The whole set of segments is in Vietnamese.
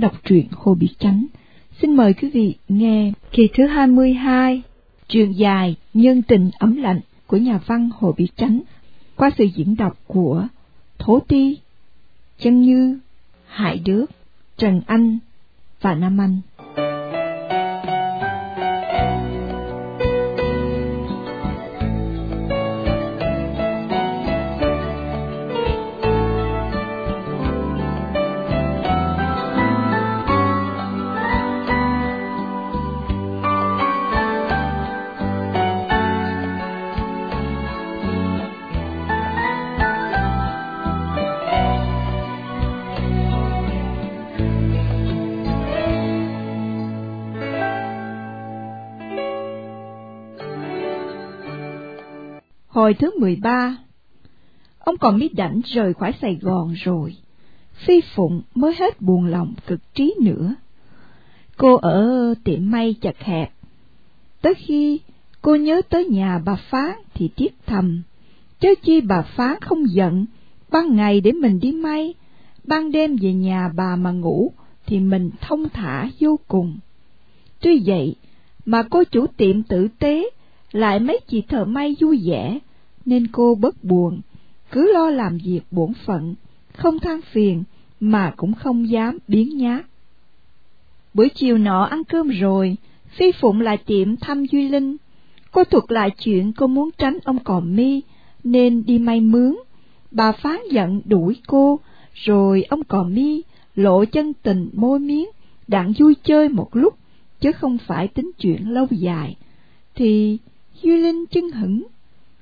đang đọc truyện Hồ Bị Chánh. Xin mời quý vị nghe kỳ thứ 22, truyện dài Nhân tình ấm lạnh của nhà văn Hồ Bị Chánh qua sự diễn đọc của Thố Ti, Chân Như, Hải Đức, Trần Anh và Nam Anh. Hồi thứ 13 Ông còn biết đảnh rời khỏi Sài Gòn rồi. Phi Phụng mới hết buồn lòng cực trí nữa. Cô ở tiệm may chật hẹp. Tới khi cô nhớ tới nhà bà Phán thì tiếc thầm. Chớ chi bà Phán không giận, ban ngày để mình đi may, ban đêm về nhà bà mà ngủ thì mình thông thả vô cùng. Tuy vậy mà cô chủ tiệm tử tế lại mấy chị thợ may vui vẻ nên cô bớt buồn, cứ lo làm việc bổn phận, không than phiền mà cũng không dám biến nhát. Buổi chiều nọ ăn cơm rồi, Phi Phụng lại tiệm thăm Duy Linh. Cô thuật lại chuyện cô muốn tránh ông cò mi, nên đi may mướn. Bà phán giận đuổi cô, rồi ông cò mi lộ chân tình môi miếng, đặng vui chơi một lúc, chứ không phải tính chuyện lâu dài. Thì Duy Linh chân hững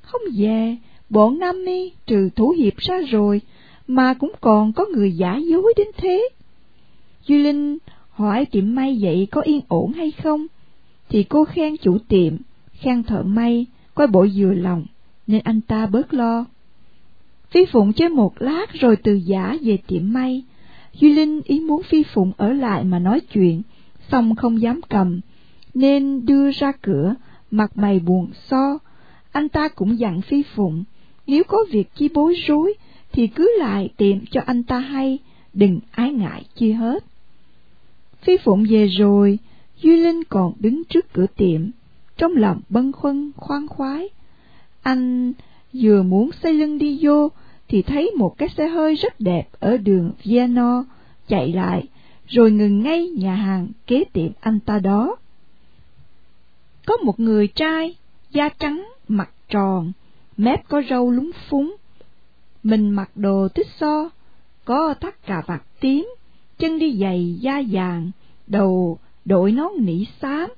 không về, bọn Nam Mi trừ thủ hiệp ra rồi, mà cũng còn có người giả dối đến thế. Duy Linh hỏi tiệm may vậy có yên ổn hay không? Thì cô khen chủ tiệm, khen thợ may, coi bộ vừa lòng, nên anh ta bớt lo. Phi Phụng chơi một lát rồi từ giả về tiệm may. Duy Linh ý muốn Phi Phụng ở lại mà nói chuyện, xong không dám cầm, nên đưa ra cửa, mặt mày buồn so, anh ta cũng dặn Phi Phụng, nếu có việc chi bối rối, thì cứ lại tìm cho anh ta hay, đừng ái ngại chi hết. Phi Phụng về rồi, Duy Linh còn đứng trước cửa tiệm, trong lòng bâng khuâng khoan khoái. Anh vừa muốn xây lưng đi vô, thì thấy một cái xe hơi rất đẹp ở đường Vienna chạy lại, rồi ngừng ngay nhà hàng kế tiệm anh ta đó. Có một người trai, da trắng, mặt tròn, mép có râu lúng phúng. Mình mặc đồ tích so, có thắt cà vạt tím, chân đi giày da vàng, đầu đội nón nỉ xám,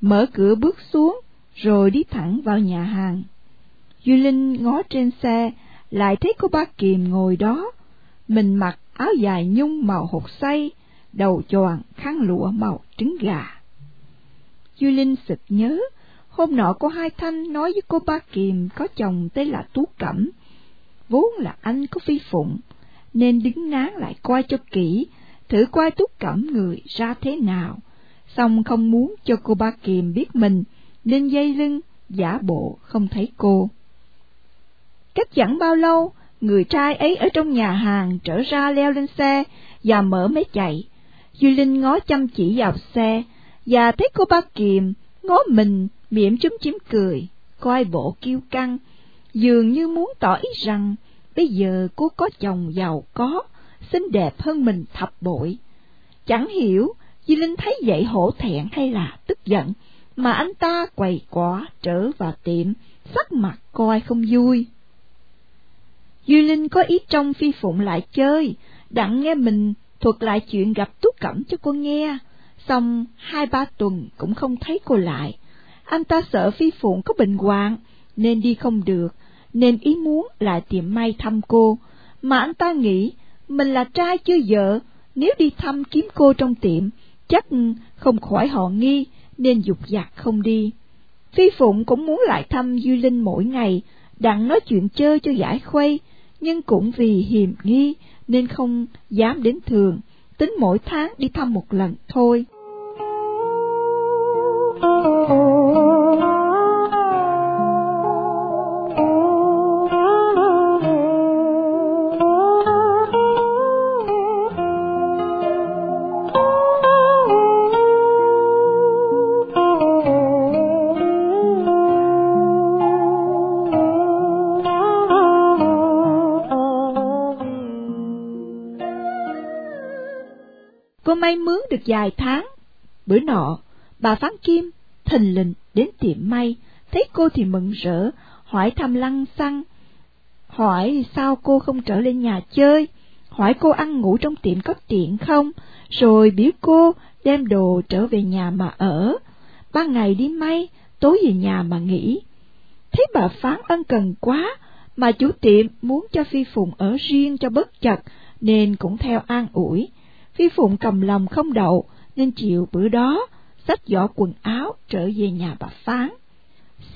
mở cửa bước xuống, rồi đi thẳng vào nhà hàng. Duy Linh ngó trên xe, lại thấy cô ba Kiềm ngồi đó. Mình mặc áo dài nhung màu hột xay, đầu choàng khăn lụa màu trứng gà. Duy Linh sực nhớ, Hôm nọ cô Hai Thanh nói với cô Ba Kiềm có chồng tên là Tú Cẩm, vốn là anh có phi phụng, nên đứng nán lại coi cho kỹ, thử coi Tú Cẩm người ra thế nào, xong không muốn cho cô Ba Kiềm biết mình, nên dây lưng, giả bộ không thấy cô. Cách chẳng bao lâu, người trai ấy ở trong nhà hàng trở ra leo lên xe và mở máy chạy. Duy Linh ngó chăm chỉ vào xe và thấy cô Ba Kiềm ngó mình miệng chúm chím cười, coi bộ kiêu căng, dường như muốn tỏ ý rằng bây giờ cô có chồng giàu có, xinh đẹp hơn mình thập bội. Chẳng hiểu, Di Linh thấy vậy hổ thẹn hay là tức giận, mà anh ta quầy quả trở vào tiệm, sắc mặt coi không vui. Duy Linh có ý trong phi phụng lại chơi, đặng nghe mình thuật lại chuyện gặp Tú Cẩm cho cô nghe, xong hai ba tuần cũng không thấy cô lại, anh ta sợ phi phụng có bệnh hoạn, nên đi không được, nên ý muốn lại tiệm may thăm cô, mà anh ta nghĩ mình là trai chưa vợ, nếu đi thăm kiếm cô trong tiệm, chắc không khỏi họ nghi, nên dục dặt không đi. Phi Phụng cũng muốn lại thăm Duy Linh mỗi ngày, đặng nói chuyện chơi cho giải khuây, nhưng cũng vì hiềm nghi nên không dám đến thường, tính mỗi tháng đi thăm một lần thôi. Vài tháng. Bữa nọ, bà Phán Kim thình lình đến tiệm may, thấy cô thì mừng rỡ, hỏi thăm lăng xăng, hỏi sao cô không trở lên nhà chơi, hỏi cô ăn ngủ trong tiệm có tiện không, rồi biểu cô đem đồ trở về nhà mà ở. Ban ngày đi may, tối về nhà mà nghỉ. Thấy bà Phán ân cần quá, mà chủ tiệm muốn cho Phi Phụng ở riêng cho bất chật, nên cũng theo an ủi. Phi Phụng cầm lòng không đậu, nên chịu bữa đó, xách giỏ quần áo trở về nhà bà Phán.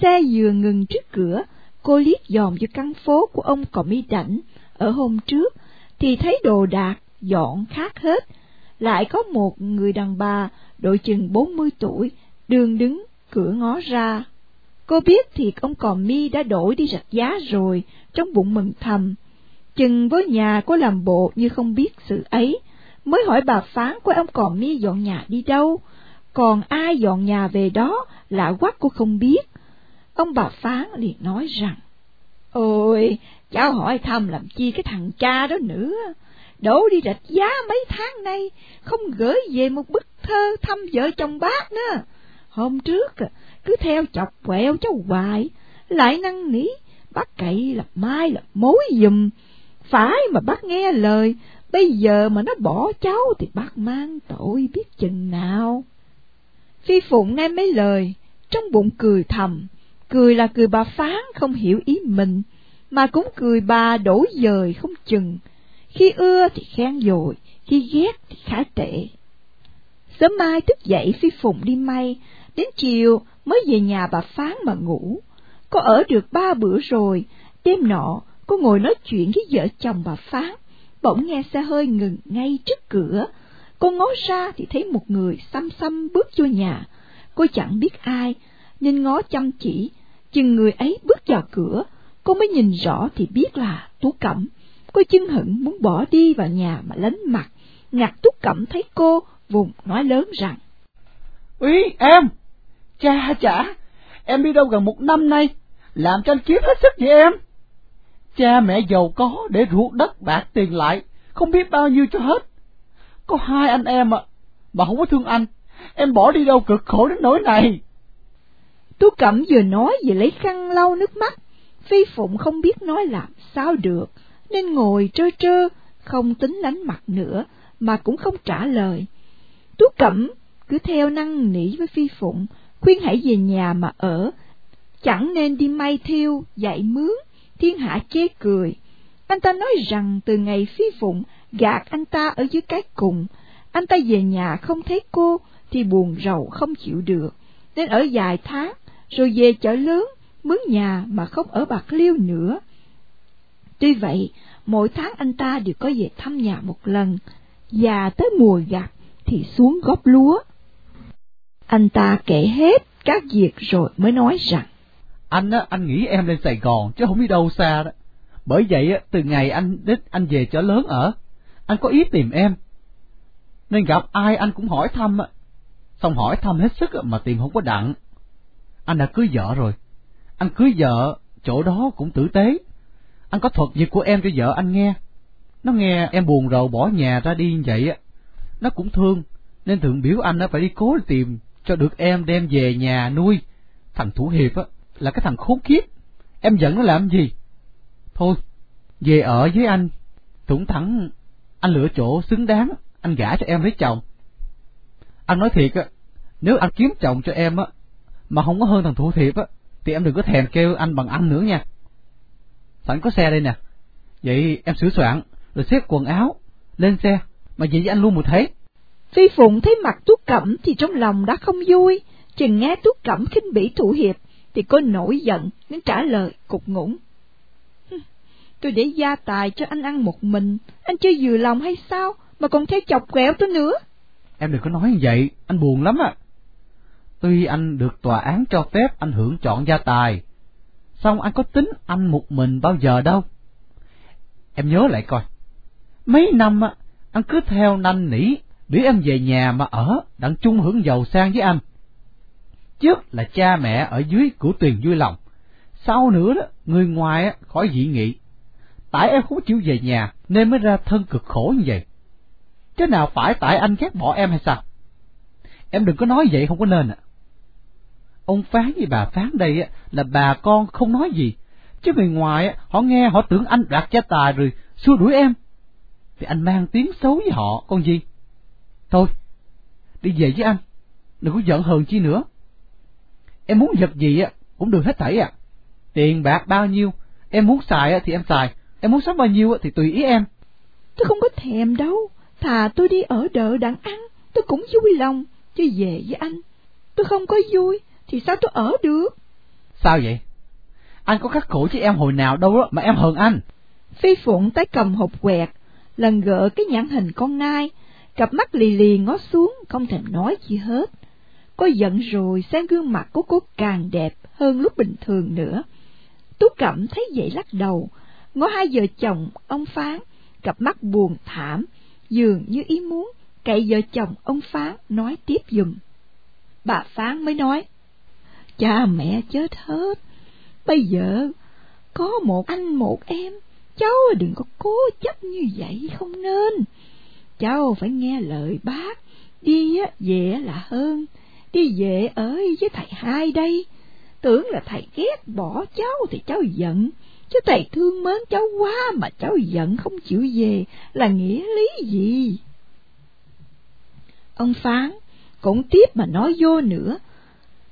Xe vừa ngừng trước cửa, cô liếc dòm vô căn phố của ông cò mi đảnh ở hôm trước, thì thấy đồ đạc dọn khác hết. Lại có một người đàn bà đội chừng bốn mươi tuổi, đường đứng cửa ngó ra. Cô biết thiệt ông cò mi đã đổi đi rạch giá rồi, trong bụng mừng thầm. Chừng với nhà có làm bộ như không biết sự ấy, mới hỏi bà phán của ông còn mi dọn nhà đi đâu, còn ai dọn nhà về đó lạ quắc cô không biết. Ông bà phán liền nói rằng, Ôi, cháu hỏi thăm làm chi cái thằng cha đó nữa, đổ đi rạch giá mấy tháng nay, không gửi về một bức thơ thăm vợ chồng bác nữa. Hôm trước, à, cứ theo chọc quẹo cháu hoài, lại năn nỉ, bác cậy là mai là mối dùm, phải mà bác nghe lời, bây giờ mà nó bỏ cháu thì bác mang tội biết chừng nào. Phi Phụng nghe mấy lời, trong bụng cười thầm, cười là cười bà phán không hiểu ý mình, mà cũng cười bà đổ dời không chừng, khi ưa thì khen dồi, khi ghét thì khá tệ. Sớm mai thức dậy Phi Phụng đi may, đến chiều mới về nhà bà phán mà ngủ. Cô ở được ba bữa rồi, đêm nọ cô ngồi nói chuyện với vợ chồng bà phán, bỗng nghe xe hơi ngừng ngay trước cửa, Cô ngó ra thì thấy một người xăm xăm bước vô nhà. Cô chẳng biết ai, nên ngó chăm chỉ. Chừng người ấy bước vào cửa, cô mới nhìn rõ thì biết là Tú Cẩm. Cô chân hững muốn bỏ đi vào nhà mà lánh mặt. Ngặt Tú Cẩm thấy cô, vùng nói lớn rằng. Úy, em! Cha chả! Em đi đâu gần một năm nay, làm cho anh kiếm hết sức vậy em? Cha mẹ giàu có để ruột đất bạc tiền lại, không biết bao nhiêu cho hết có hai anh em ạ, mà không có thương anh, em bỏ đi đâu cực khổ đến nỗi này. Tú Cẩm vừa nói vừa lấy khăn lau nước mắt, Phi Phụng không biết nói làm sao được, nên ngồi trơ trơ, không tính lánh mặt nữa, mà cũng không trả lời. Tú Cẩm cứ theo năng nỉ với Phi Phụng, khuyên hãy về nhà mà ở, chẳng nên đi may thiêu, dạy mướn, thiên hạ chê cười. Anh ta nói rằng từ ngày Phi Phụng gạt anh ta ở dưới cái cùng. Anh ta về nhà không thấy cô thì buồn rầu không chịu được, nên ở vài tháng, rồi về chợ lớn, mướn nhà mà không ở Bạc Liêu nữa. Tuy vậy, mỗi tháng anh ta đều có về thăm nhà một lần, và tới mùa gặt thì xuống góp lúa. Anh ta kể hết các việc rồi mới nói rằng, anh á, anh nghĩ em lên Sài Gòn chứ không đi đâu xa đó. Bởi vậy á, từ ngày anh đến anh về chợ lớn ở, anh có ý tìm em. Nên gặp ai anh cũng hỏi thăm, xong hỏi thăm hết sức mà tìm không có đặng. Anh đã cưới vợ rồi, anh cưới vợ, chỗ đó cũng tử tế. Anh có thuật việc của em cho vợ anh nghe. Nó nghe em buồn rầu bỏ nhà ra đi như vậy, nó cũng thương, nên thượng biểu anh nó phải đi cố tìm cho được em đem về nhà nuôi. Thằng Thủ Hiệp á là cái thằng khốn kiếp, em giận nó làm gì? Thôi, về ở với anh, thủng thẳng anh lựa chỗ xứng đáng, anh gả cho em lấy chồng. Anh nói thiệt á, nếu anh kiếm chồng cho em á, mà không có hơn thằng thủ thiệp á, thì em đừng có thèm kêu anh bằng anh nữa nha. Sẵn có xe đây nè, vậy em sửa soạn, rồi xếp quần áo, lên xe, mà về với anh luôn một thế. Phi Phụng thấy mặt Tú Cẩm thì trong lòng đã không vui, chừng nghe Tú Cẩm khinh bỉ thủ hiệp, thì cô nổi giận nên trả lời cục ngủng tôi để gia tài cho anh ăn một mình, anh chưa vừa lòng hay sao, mà còn theo chọc quẹo tôi nữa. Em đừng có nói như vậy, anh buồn lắm à. Tuy anh được tòa án cho phép anh hưởng chọn gia tài, xong anh có tính anh một mình bao giờ đâu. Em nhớ lại coi, mấy năm á, anh cứ theo năn nỉ, để em về nhà mà ở, đặng chung hưởng giàu sang với anh. Trước là cha mẹ ở dưới của tuyền vui lòng, sau nữa đó, người ngoài á, khỏi dị nghị tại em không chịu về nhà nên mới ra thân cực khổ như vậy. chứ nào phải tại anh ghét bỏ em hay sao? Em đừng có nói vậy không có nên ạ. Ông Phán với bà Phán đây á, là bà con không nói gì, chứ người ngoài á, họ nghe họ tưởng anh đoạt gia tài rồi xua đuổi em. Thì anh mang tiếng xấu với họ, con gì? Thôi, đi về với anh, đừng có giận hờn chi nữa. Em muốn vật gì á, cũng được hết thảy ạ. Tiền bạc bao nhiêu, em muốn xài thì em xài, em muốn sống bao nhiêu thì tùy ý em. Tôi không có thèm đâu, thà tôi đi ở đợ đặng ăn, tôi cũng vui lòng, chứ về với anh. Tôi không có vui, thì sao tôi ở được? Sao vậy? Anh có khắc khổ chứ em hồi nào đâu mà em hờn anh. Phi Phụng tay cầm hộp quẹt, lần gỡ cái nhãn hình con nai, cặp mắt lì lì ngó xuống, không thèm nói gì hết. Cô giận rồi xem gương mặt của cô càng đẹp hơn lúc bình thường nữa. Tú Cẩm thấy vậy lắc đầu, ngó hai vợ chồng ông Phán, cặp mắt buồn thảm, dường như ý muốn cậy vợ chồng ông Phán nói tiếp dùm. Bà Phán mới nói, cha mẹ chết hết, bây giờ có một anh một em, cháu đừng có cố chấp như vậy không nên. Cháu phải nghe lời bác, đi về là hơn, đi về ơi với thầy hai đây. Tưởng là thầy ghét bỏ cháu thì cháu giận, chứ thầy thương mến cháu quá mà cháu giận không chịu về là nghĩa lý gì? Ông Phán cũng tiếp mà nói vô nữa.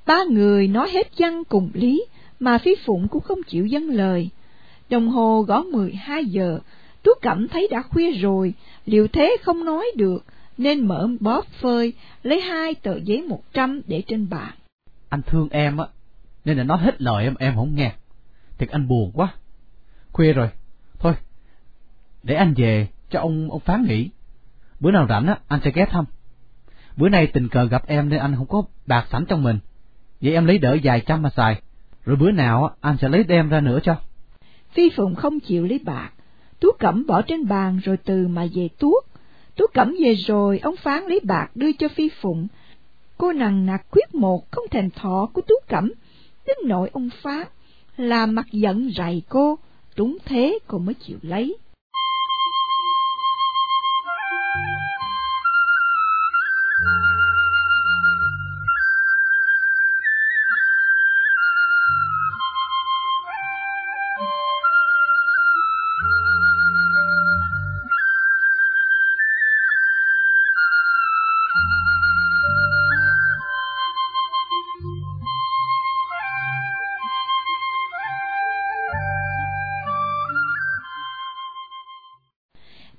Ba người nói hết văn cùng lý, mà phí Phụng cũng không chịu dâng lời. Đồng hồ gõ mười hai giờ, Tú Cẩm thấy đã khuya rồi, liệu thế không nói được, nên mở bóp phơi, lấy hai tờ giấy một trăm để trên bàn. Anh thương em á, nên là nói hết lời em, em không nghe. Thiệt anh buồn quá. Khuya rồi, thôi, để anh về cho ông ông phán nghỉ. Bữa nào rảnh á, anh sẽ ghé thăm. Bữa nay tình cờ gặp em nên anh không có bạc sẵn trong mình. Vậy em lấy đỡ vài trăm mà xài, rồi bữa nào anh sẽ lấy đem ra nữa cho. Phi Phụng không chịu lấy bạc, Tú Cẩm bỏ trên bàn rồi từ mà về tuốt. Tú Cẩm về rồi, ông Phán lấy bạc đưa cho Phi Phụng. Cô nàng nạc quyết một không thèm thọ của Tú Cẩm, đến nỗi ông Phán, là mặt giận rầy cô, đúng thế cô mới chịu lấy.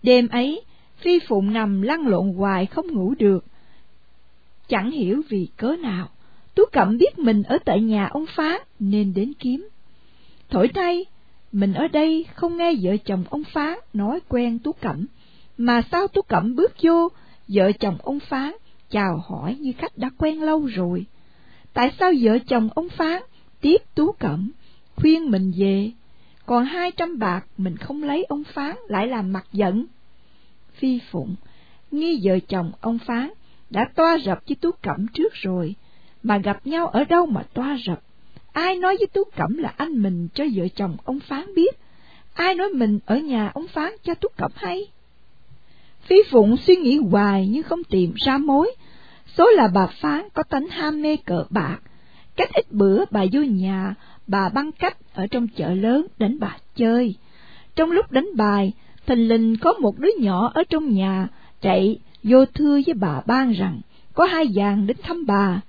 Đêm ấy, Phi Phụng nằm lăn lộn hoài không ngủ được. Chẳng hiểu vì cớ nào, Tú Cẩm biết mình ở tại nhà ông Phán nên đến kiếm. Thổi thay mình ở đây không nghe vợ chồng ông Phán nói quen Tú Cẩm, mà sao Tú Cẩm bước vô, vợ chồng ông Phán chào hỏi như khách đã quen lâu rồi. Tại sao vợ chồng ông Phán tiếp Tú Cẩm, khuyên mình về, còn hai trăm bạc mình không lấy ông Phán lại làm mặt giận? Phi Phụng, nghi vợ chồng ông Phán, đã toa rập với Tú Cẩm trước rồi, mà gặp nhau ở đâu mà toa rập? Ai nói với Tú Cẩm là anh mình cho vợ chồng ông Phán biết? Ai nói mình ở nhà ông Phán cho Tú Cẩm hay? Phi Phụng suy nghĩ hoài nhưng không tìm ra mối. Số là bà Phán có tánh ham mê cờ bạc. Cách ít bữa bà vô nhà, bà băng cách ở trong chợ lớn đánh bạc chơi. Trong lúc đánh bài, thình lình có một đứa nhỏ ở trong nhà chạy vô thưa với bà ban rằng có hai vàng đến thăm bà.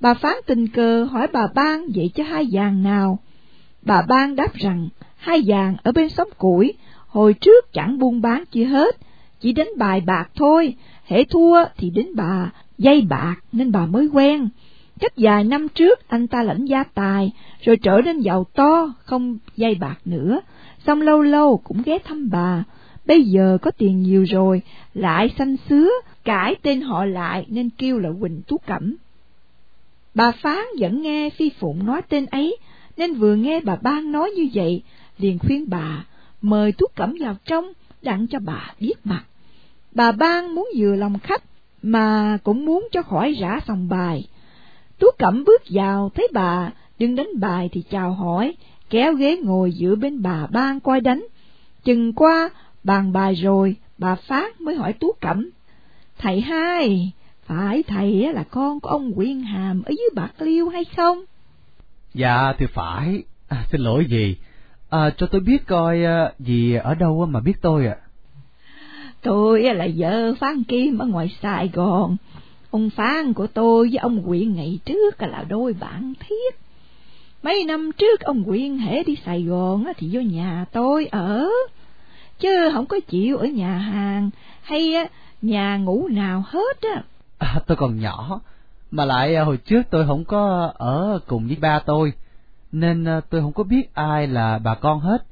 Bà phán tình cờ hỏi bà ban vậy cho hai vàng nào. Bà ban đáp rằng hai vàng ở bên xóm củi, hồi trước chẳng buôn bán chi hết, chỉ đến bài bạc thôi, hễ thua thì đến bà dây bạc nên bà mới quen. Cách vài năm trước anh ta lãnh gia tài, rồi trở nên giàu to, không dây bạc nữa, xong lâu lâu cũng ghé thăm bà. Bây giờ có tiền nhiều rồi, lại xanh xứa, cải tên họ lại nên kêu là Quỳnh Tú Cẩm. Bà Phán vẫn nghe Phi Phụng nói tên ấy, nên vừa nghe bà Ban nói như vậy, liền khuyên bà, mời Tú Cẩm vào trong, đặng cho bà biết mặt. Bà Ban muốn vừa lòng khách, mà cũng muốn cho khỏi rã sòng bài. Tú Cẩm bước vào, thấy bà, đừng đánh bài thì chào hỏi, kéo ghế ngồi giữa bên bà ban coi đánh. Chừng qua, bàn bài rồi, bà Phát mới hỏi Tú Cẩm. Thầy hai, phải thầy là con của ông Quyên Hàm ở dưới Bạc Liêu hay không? Dạ thì phải, à, xin lỗi gì, à, cho tôi biết coi à, gì ở đâu mà biết tôi ạ. À. Tôi là vợ Phan Kim ở ngoài Sài Gòn, ông Phan của tôi với ông Quyện ngày trước là đôi bạn thiết. Mấy năm trước ông Quyện hễ đi Sài Gòn thì vô nhà tôi ở, chứ không có chịu ở nhà hàng hay nhà ngủ nào hết á. À, tôi còn nhỏ, mà lại à, hồi trước tôi không có ở cùng với ba tôi, nên à, tôi không có biết ai là bà con hết.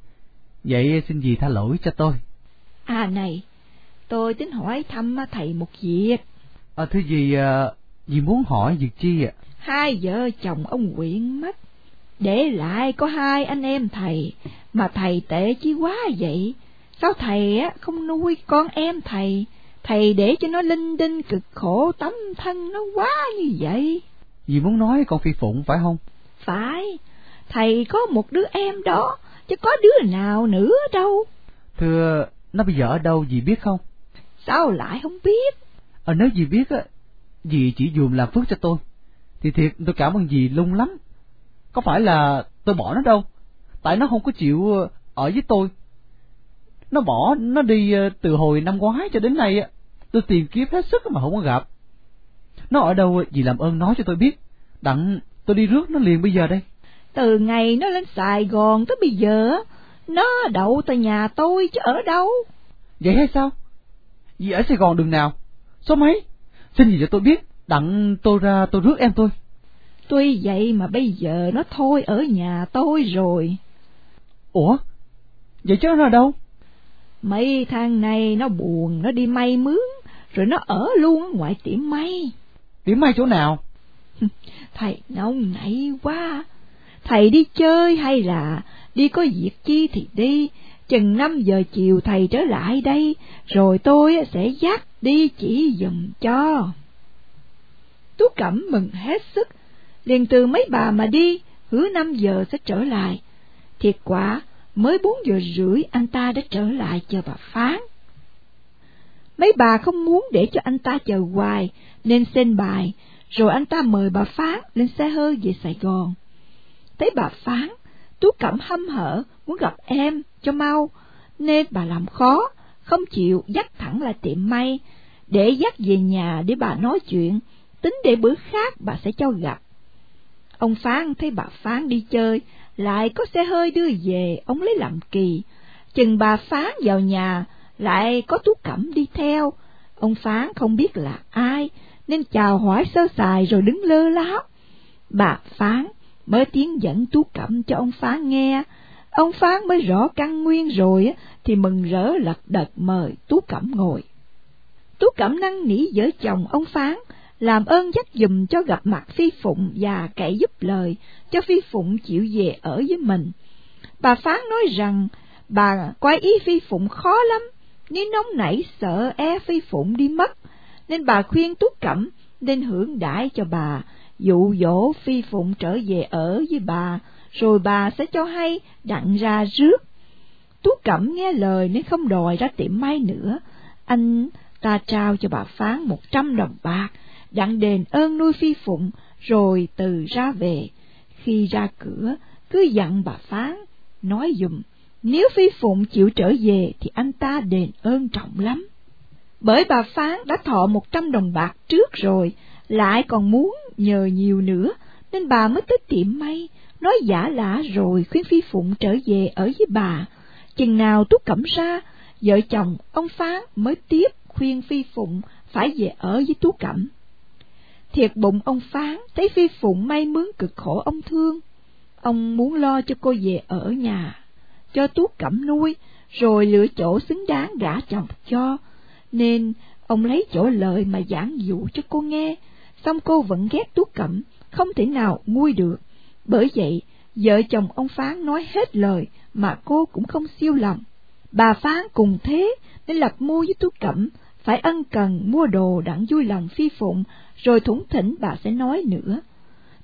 Vậy xin gì tha lỗi cho tôi. À này, tôi tính hỏi thăm thầy một việc. À, thưa gì, gì muốn hỏi việc chi ạ? Hai vợ chồng ông Quyện mất, để lại có hai anh em thầy, mà thầy tệ chi quá vậy. Sao thầy á không nuôi con em thầy, thầy để cho nó linh đinh cực khổ tấm thân nó quá như vậy. Dì muốn nói con Phi Phụng phải không? Phải, thầy có một đứa em đó, chứ có đứa nào nữa đâu. Thưa, nó bây giờ ở đâu dì biết không? Sao lại không biết? Ờ nếu dì biết á, dì chỉ dùm làm phước cho tôi, thì thiệt tôi cảm ơn dì lung lắm. Có phải là tôi bỏ nó đâu, tại nó không có chịu ờ, ở với tôi. Nó bỏ, nó đi ờ, từ hồi năm ngoái cho đến nay á, tôi tìm kiếm hết sức mà không có gặp. Nó ở đâu dì làm ơn nói cho tôi biết, đặng tôi đi rước nó liền bây giờ đây. Từ ngày nó lên Sài Gòn tới bây giờ, nó đậu tại nhà tôi chứ ở đâu. Vậy hay sao? Dì ở Sài Gòn đường nào? Số mấy? Xin gì cho tôi biết, đặng tôi ra tôi rước em tôi. Tuy vậy mà bây giờ nó thôi ở nhà tôi rồi. Ủa? Vậy chứ nó ở đâu? Mấy tháng này nó buồn, nó đi may mướn, rồi nó ở luôn ở ngoài tiệm may. Tiệm may chỗ nào? Thầy nóng nảy quá. Thầy đi chơi hay là đi có việc chi thì đi, chừng năm giờ chiều thầy trở lại đây, rồi tôi sẽ dắt đi chỉ dùm cho. Tú Cẩm mừng hết sức, liền từ mấy bà mà đi, hứa năm giờ sẽ trở lại. Thiệt quả, mới bốn giờ rưỡi anh ta đã trở lại chờ bà phán. Mấy bà không muốn để cho anh ta chờ hoài, nên xin bài, rồi anh ta mời bà phán lên xe hơi về Sài Gòn. Thấy bà phán, Tú Cẩm hâm hở muốn gặp em cho mau, nên bà làm khó, không chịu dắt thẳng lại tiệm may, để dắt về nhà để bà nói chuyện, tính để bữa khác bà sẽ cho gặp. Ông Phán thấy bà Phán đi chơi, lại có xe hơi đưa về, ông lấy làm kỳ. Chừng bà Phán vào nhà, lại có Tú Cẩm đi theo. Ông Phán không biết là ai, nên chào hỏi sơ sài rồi đứng lơ láo. Bà Phán mới tiến dẫn Tú Cẩm cho ông Phán nghe. Ông Phán mới rõ căn nguyên rồi thì mừng rỡ lật đật mời Tú Cẩm ngồi. Tú Cẩm năn nỉ vợ chồng ông Phán, làm ơn dắt dùm cho gặp mặt Phi Phụng và kẻ giúp lời, cho Phi Phụng chịu về ở với mình. Bà Phán nói rằng, bà quái ý Phi Phụng khó lắm, nếu nóng nảy sợ e Phi Phụng đi mất, nên bà khuyên Tú Cẩm nên hưởng đãi cho bà, dụ dỗ Phi Phụng trở về ở với bà, rồi bà sẽ cho hay đặng ra rước. Tú Cẩm nghe lời nên không đòi ra tiệm may nữa, anh ta trao cho bà Phán một trăm đồng bạc, đặng đền ơn nuôi Phi Phụng, rồi từ ra về. Khi ra cửa, cứ dặn bà Phán, nói dùm, nếu Phi Phụng chịu trở về thì anh ta đền ơn trọng lắm. Bởi bà Phán đã thọ một trăm đồng bạc trước rồi, lại còn muốn nhờ nhiều nữa, nên bà mới tới tiệm may, nói giả lả rồi khuyên Phi Phụng trở về ở với bà. Chừng nào Tú Cẩm ra, vợ chồng ông Phán mới tiếp khuyên Phi Phụng phải về ở với Tú Cẩm. Thiệt bụng ông Phán thấy Phi Phụng may mướn cực khổ ông thương. Ông muốn lo cho cô về ở nhà, cho tuốt Cẩm nuôi, rồi lựa chỗ xứng đáng gả chồng cho. Nên ông lấy chỗ lợi mà giảng dụ cho cô nghe, xong cô vẫn ghét tuốt Cẩm, không thể nào nguôi được. Bởi vậy, vợ chồng ông Phán nói hết lời mà cô cũng không siêu lòng. Bà Phán cùng thế nên lập mua với tuốt Cẩm, phải ân cần mua đồ đặng vui lòng phi phụng, rồi thủng thỉnh bà sẽ nói nữa.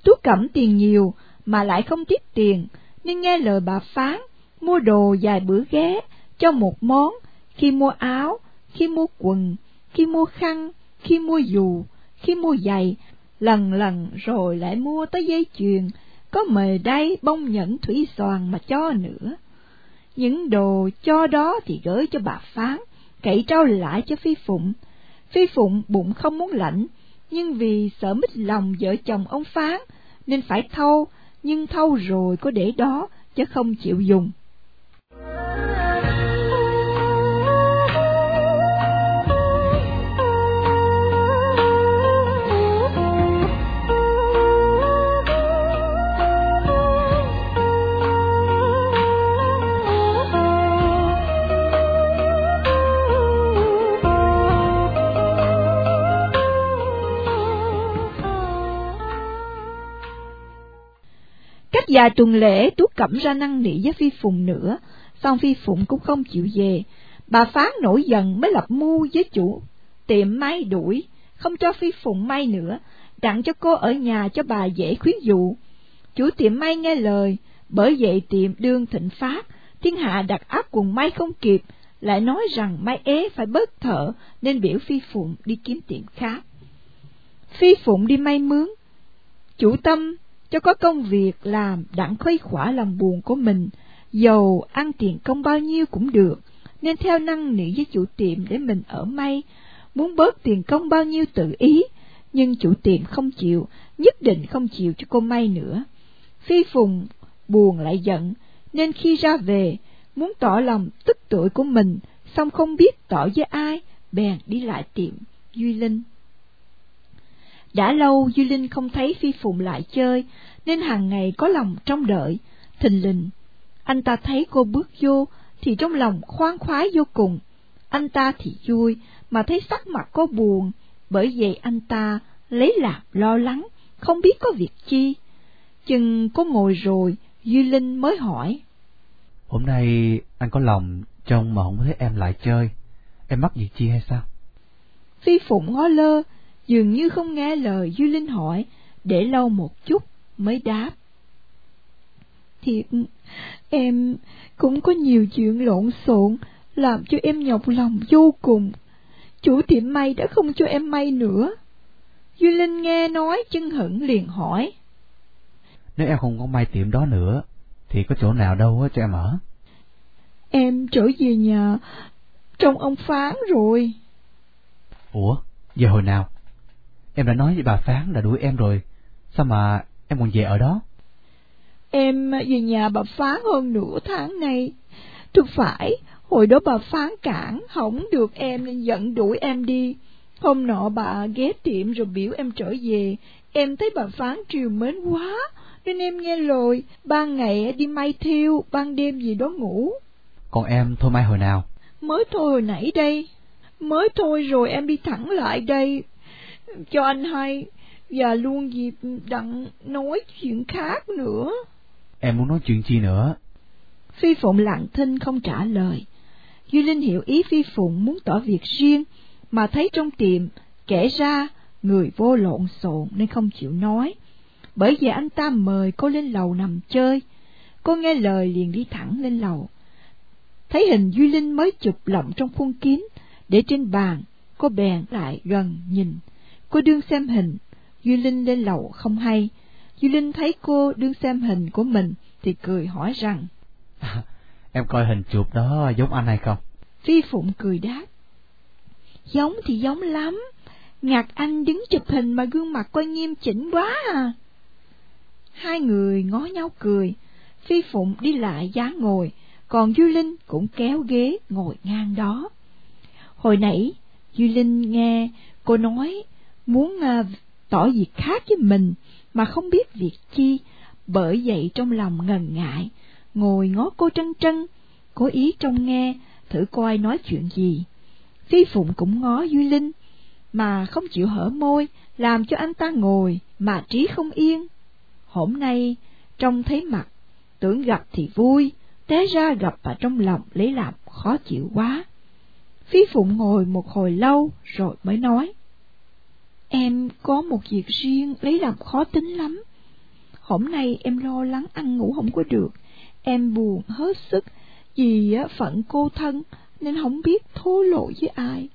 Tú Cẩm tiền nhiều mà lại không tiếc tiền, nên nghe lời bà Phán, mua đồ vài bữa ghé, cho một món, khi mua áo, khi mua quần, khi mua khăn, khi mua dù, khi mua giày, lần lần rồi lại mua tới dây chuyền, có mề đây bông nhẫn thủy xoàn mà cho nữa. Những đồ cho đó thì gửi cho bà Phán, cậy trao lại cho Phi Phụng. Phi Phụng bụng không muốn lãnh, nhưng vì sợ mít lòng vợ chồng ông Phán, nên phải thâu, nhưng thâu rồi có để đó, chứ không chịu dùng. Cách vài tuần lễ, Tú Cẩm ra năng nỉ với Phi Phụng nữa, song Phi Phụng cũng không chịu về. Bà Phán nổi giận mới lập mưu với chủ tiệm may đuổi, không cho Phi Phụng may nữa, đặng cho cô ở nhà cho bà dễ khuyến dụ. Chủ tiệm may nghe lời, bởi vậy tiệm đương thịnh phát, thiên hạ đặt áp quần may không kịp, lại nói rằng may ế phải bớt thở nên biểu Phi Phụng đi kiếm tiệm khác. Phi Phụng đi may mướn, chủ tâm cho có công việc làm đặng khuây khỏa lòng buồn của mình, dầu ăn tiền công bao nhiêu cũng được, nên theo năng nỉ với chủ tiệm để mình ở may, muốn bớt tiền công bao nhiêu tự ý, nhưng chủ tiệm không chịu, nhất định không chịu cho cô may nữa. Phi Phùng buồn lại giận, nên khi ra về, muốn tỏ lòng tức tuổi của mình, xong không biết tỏ với ai, bèn đi lại tiệm Duy Linh. Đã lâu Duy Linh không thấy Phi Phụng lại chơi, nên hàng ngày có lòng trông đợi. Thình lình, anh ta thấy cô bước vô, thì trong lòng khoan khoái vô cùng. Anh ta thì vui, mà thấy sắc mặt cô buồn, bởi vậy anh ta lấy làm lo lắng, không biết có việc chi. Chừng có ngồi rồi, Duy Linh mới hỏi. Hôm nay anh có lòng trông mà không thấy em lại chơi, em mắc gì chi hay sao? Phi Phụng ngó lơ, dường như không nghe lời Duy Linh hỏi, để lâu một chút mới đáp. Thiệt, em cũng có nhiều chuyện lộn xộn, làm cho em nhọc lòng vô cùng. Chủ tiệm may đã không cho em may nữa. Duy Linh nghe nói chân hững liền hỏi. Nếu em không có may tiệm đó nữa, thì có chỗ nào đâu cho em ở? Em trở về nhà, trong ông Phán rồi. Ủa, giờ hồi nào? Em đã nói với bà Phán là đuổi em rồi, sao mà em còn về ở đó? Em về nhà bà Phán hơn nửa tháng nay. Thực phải, hồi đó bà Phán cản, không được em nên giận đuổi em đi. Hôm nọ bà ghé tiệm rồi biểu em trở về, em thấy bà Phán triều mến quá, nên em nghe lời, ban ngày đi may thiêu, ban đêm gì đó ngủ. Còn em thôi may hồi nào? Mới thôi hồi nãy đây. Mới thôi rồi em đi thẳng lại đây, cho anh hay, và luôn dịp đặng nói chuyện khác nữa. Em muốn nói chuyện chi nữa? Phi Phụng lặng thinh không trả lời. Duy Linh hiểu ý Phi Phụng muốn tỏ việc riêng, mà thấy trong tiệm kể ra người vô lộn xộn nên không chịu nói. Bởi vì anh ta mời cô lên lầu nằm chơi, cô nghe lời liền đi thẳng lên lầu. Thấy hình Duy Linh mới chụp lộng trong khuôn kín, để trên bàn, cô bèn lại gần nhìn. Cô đương xem hình, Duy Linh lên lầu không hay. Duy Linh thấy cô đương xem hình của mình thì cười hỏi rằng Em coi hình chụp đó giống anh hay không? Phi Phụng cười đáp Giống thì giống lắm. Ngạc anh đứng chụp hình mà gương mặt coi nghiêm chỉnh quá à. Hai người ngó nhau cười. Phi Phụng đi lại giá ngồi Còn Duy Linh cũng kéo ghế ngồi ngang đó. Hồi nãy Duy Linh nghe cô nói muốn à, tỏ việc khác với mình mà không biết việc chi, bởi vậy trong lòng ngần ngại, ngồi ngó cô trân trân, cố ý trông nghe, thử coi nói chuyện gì. Phi Phụng cũng ngó Duy Linh, mà không chịu hở môi, làm cho anh ta ngồi mà trí không yên. Hôm nay, trông thấy mặt, tưởng gặp thì vui, té ra gặp và trong lòng lấy làm khó chịu quá. Phi Phụng ngồi một hồi lâu rồi mới nói. Em có một việc riêng lấy làm khó tính lắm. Hôm nay em lo lắng ăn ngủ không có được. Em buồn hết sức vì phận cô thân nên không biết thố lộ với ai.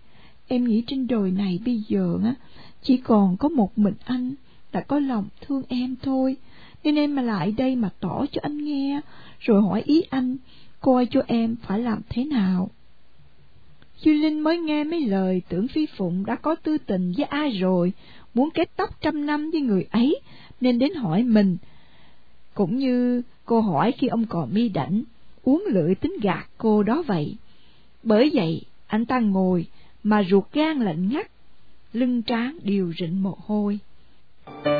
em nghĩ trên đời này bây giờ á, chỉ còn có một mình anh đã có lòng thương em thôi, nên em mà lại đây mà tỏ cho anh nghe, rồi hỏi ý anh, coi cho em phải làm thế nào. Duy Linh mới nghe mấy lời tưởng Phi Phụng đã có tư tình với ai rồi, muốn kết tóc trăm năm với người ấy, nên đến hỏi mình. Cũng như cô hỏi khi ông cò mi đảnh, uống lưỡi tính gạt cô đó vậy. Bởi vậy, anh ta ngồi, mà ruột gan lạnh ngắt, lưng trán đều rịn mồ hôi. Quý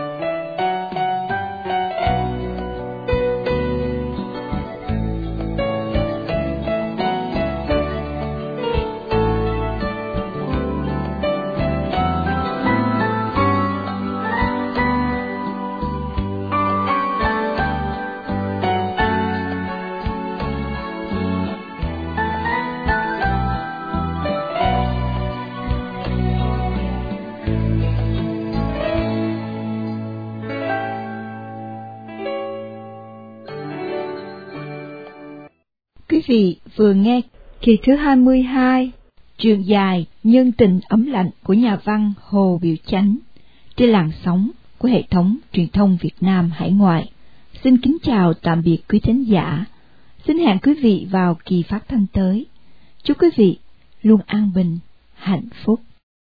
vị vừa nghe kỳ thứ 22, trường dài Nhân tình ấm lạnh của nhà văn Hồ Biểu Chánh trên làn sóng của hệ thống truyền thông Việt Nam hải ngoại. Xin kính chào tạm biệt quý thính giả. Xin hẹn quý vị vào kỳ phát thanh tới. Chúc quý vị luôn an bình, hạnh phúc.